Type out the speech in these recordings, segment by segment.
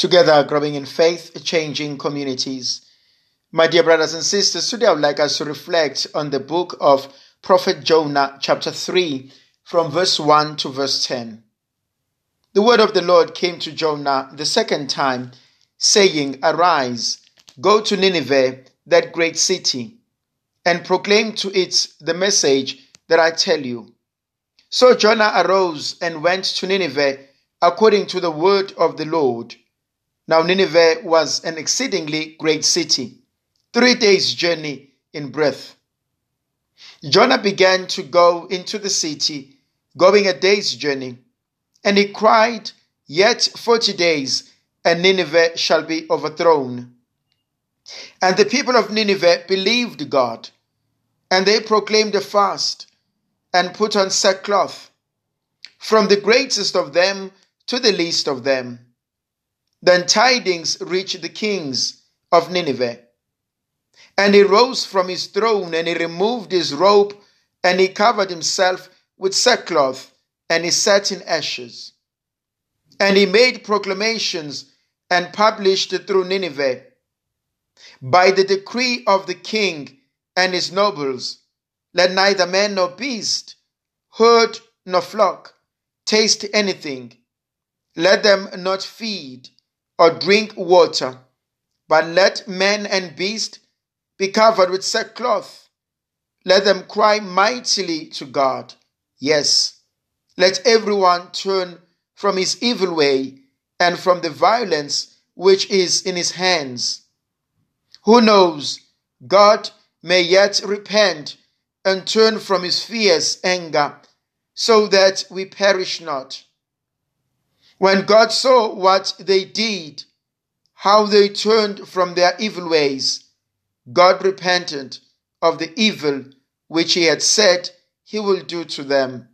together growing in faith, changing communities. My dear brothers and sisters, today I would like us to reflect on the book of Prophet Jonah, chapter 3, from verse 1 to verse 10. The word of the Lord came to Jonah the second time, saying, Arise, go to Nineveh, that great city, and proclaim to it the message that I tell you. So Jonah arose and went to Nineveh according to the word of the Lord. Now Nineveh was an exceedingly great city, three days' journey in breadth. Jonah began to go into the city, going a day's journey, and he cried, Yet forty days, and Nineveh shall be overthrown. And the people of Nineveh believed God, and they proclaimed a fast, and put on sackcloth, from the greatest of them to the least of them. Then tidings reached the kings of Nineveh. And he rose from his throne, and he removed his robe, and he covered himself with sackcloth, and he sat in ashes. And he made proclamations and published through Nineveh by the decree of the king and his nobles, let neither man nor beast, herd nor flock, taste anything. Let them not feed or drink water, but let man and beast be covered with sackcloth. Let them cry mightily to God. Yes, let everyone turn from his evil way and from the violence which is in his hands. Who knows, God may yet repent and turn from his fierce anger, so that we perish not. When God saw what they did, how they turned from their evil ways, God repented of the evil which he had said he will do to them,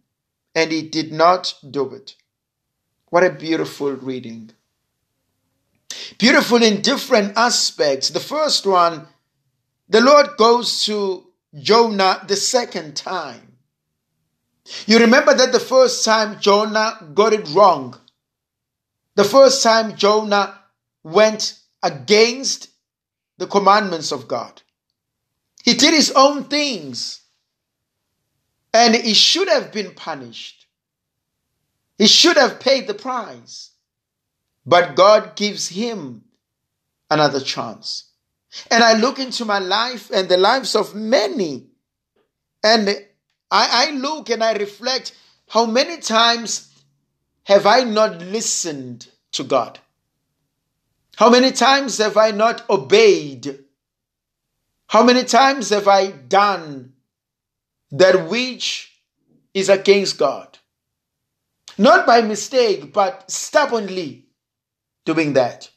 and he did not do it. What a beautiful reading. Beautiful in different aspects. The first one, the Lord goes to Jonah the second time. You remember that the first time Jonah got it wrong. The first time Jonah went against the commandments of God. He did his own things. And he should have been punished. He should have paid the price. But God gives him another chance. And I look into my life and the lives of many. And I, I look and I reflect how many times have I not listened to God? How many times have I not obeyed? How many times have I done that which is against God? Not by mistake, but stubbornly doing that.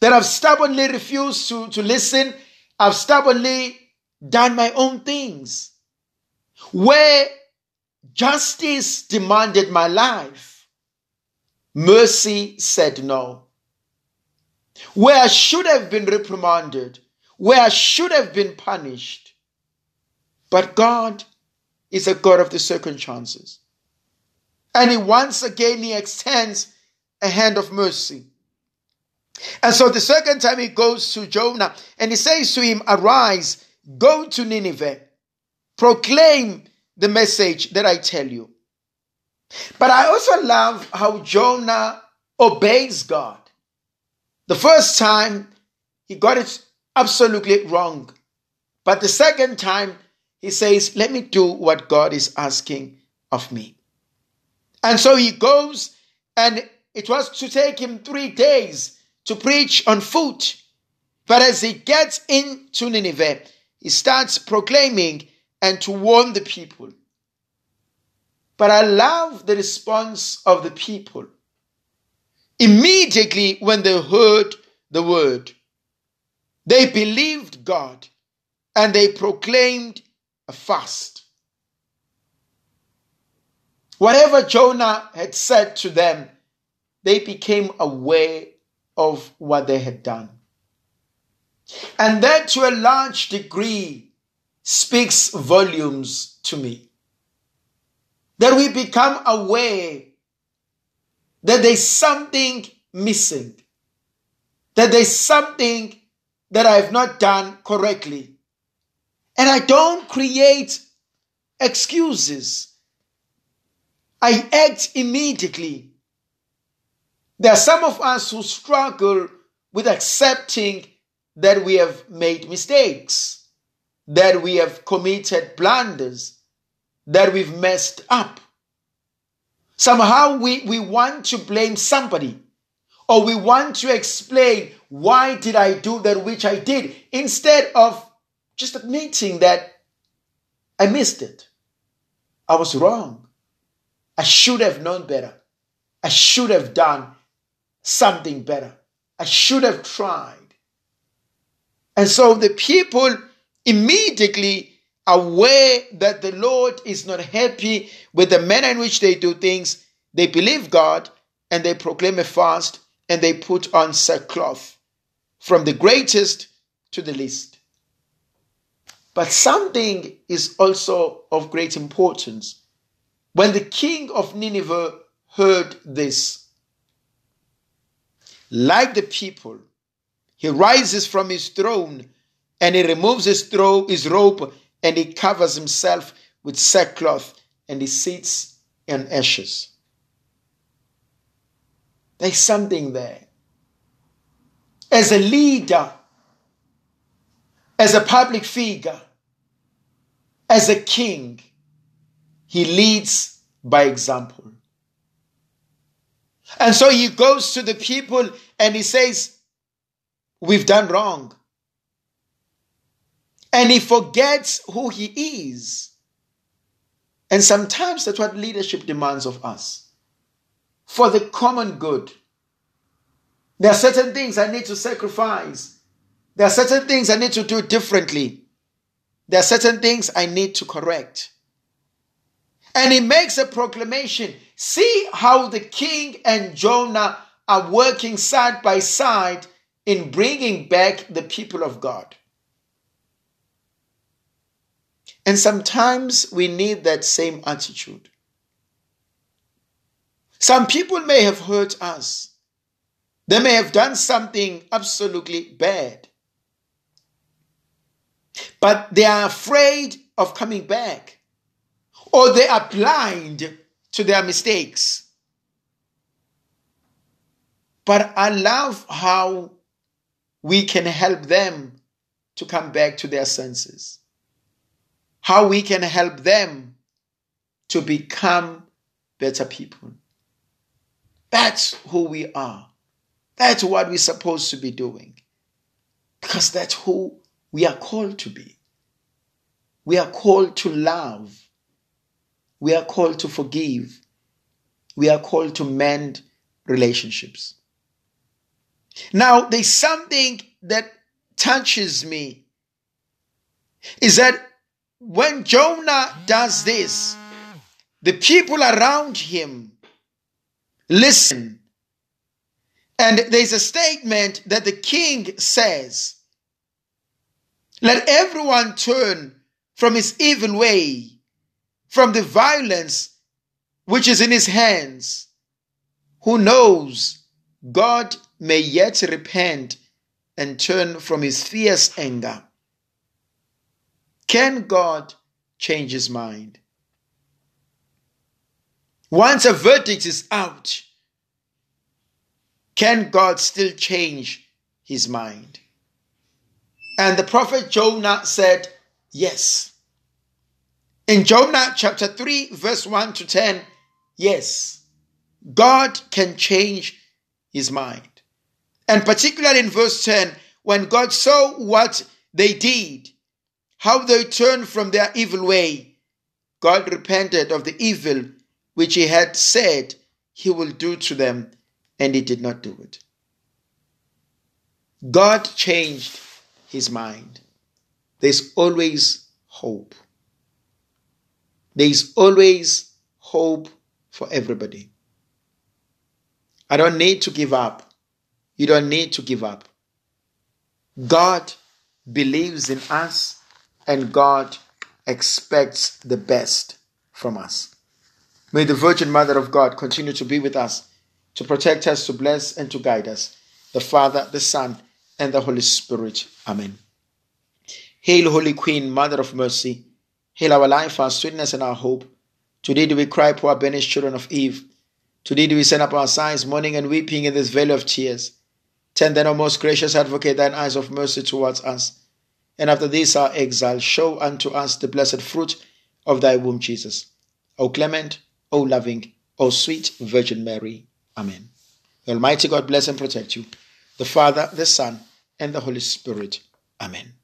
That I've stubbornly refused to, to listen. I've stubbornly done my own things. Where justice demanded my life, Mercy said no. Where I should have been reprimanded, where I should have been punished. But God is a God of the second chances. And He once again He extends a hand of mercy. And so the second time He goes to Jonah and He says to him, Arise, go to Nineveh, proclaim the message that I tell you. But I also love how Jonah obeys God. The first time he got it absolutely wrong. But the second time he says, Let me do what God is asking of me. And so he goes, and it was to take him three days to preach on foot. But as he gets into Nineveh, he starts proclaiming and to warn the people. But I love the response of the people. Immediately when they heard the word, they believed God and they proclaimed a fast. Whatever Jonah had said to them, they became aware of what they had done. And that to a large degree speaks volumes to me that we become aware that there's something missing. that there's something that I have not done correctly. And I don't create excuses. I act immediately. There are some of us who struggle with accepting that we have made mistakes, that we have committed blunders, that we've messed up. Somehow we, we want to blame somebody or we want to explain why did I do that which I did instead of just admitting that I missed it. I was wrong. I should have known better. I should have done something better. I should have tried. And so the people immediately aware that the Lord is not happy with the manner in which they do things, they believe God and they proclaim a fast and they put on sackcloth from the greatest to the least. But something is also of great importance. When the king of Nineveh heard this, like the people, he rises from his throne and he removes his, throw, his robe and he covers himself with sackcloth and he sits in ashes. There's something there. As a leader, as a public figure, as a king, he leads by example. And so he goes to the people and he says, We've done wrong. And he forgets who he is. And sometimes that's what leadership demands of us for the common good. There are certain things I need to sacrifice. There are certain things I need to do differently. There are certain things I need to correct. And he makes a proclamation. See how the king and Jonah are working side by side in bringing back the people of God. And sometimes we need that same attitude. Some people may have hurt us. They may have done something absolutely bad. But they are afraid of coming back, or they are blind to their mistakes. But I love how we can help them to come back to their senses. How we can help them to become better people. That's who we are. That's what we're supposed to be doing. Because that's who we are called to be. We are called to love. We are called to forgive. We are called to mend relationships. Now, there's something that touches me is that when Jonah does this, the people around him listen. And there's a statement that the king says, Let everyone turn from his evil way, from the violence which is in his hands. Who knows God may yet repent and turn from his fierce anger. Can God change his mind? Once a verdict is out, can God still change his mind? And the prophet Jonah said, Yes. In Jonah chapter 3, verse 1 to 10, yes, God can change his mind. And particularly in verse 10, when God saw what they did, how they turned from their evil way, God repented of the evil which he had said he will do to them, and he did not do it. God changed his mind. There's always hope. There's always hope for everybody. I don't need to give up. You don't need to give up. God believes in us and God expects the best from us. May the Virgin Mother of God continue to be with us, to protect us, to bless, and to guide us. the Father, the Son, and the Holy Spirit. Amen. Hail, Holy Queen, Mother of Mercy. Hail our life, our sweetness, and our hope. Today do we cry, poor banished children of Eve. Today do we send up our sighs, mourning and weeping in this valley of tears. Turn then, O most gracious advocate, thine eyes of mercy towards us. And after this our exile, show unto us the blessed fruit of thy womb, Jesus. O clement, O loving, O sweet Virgin Mary. Amen. The Almighty God bless and protect you, the Father, the Son, and the Holy Spirit. Amen.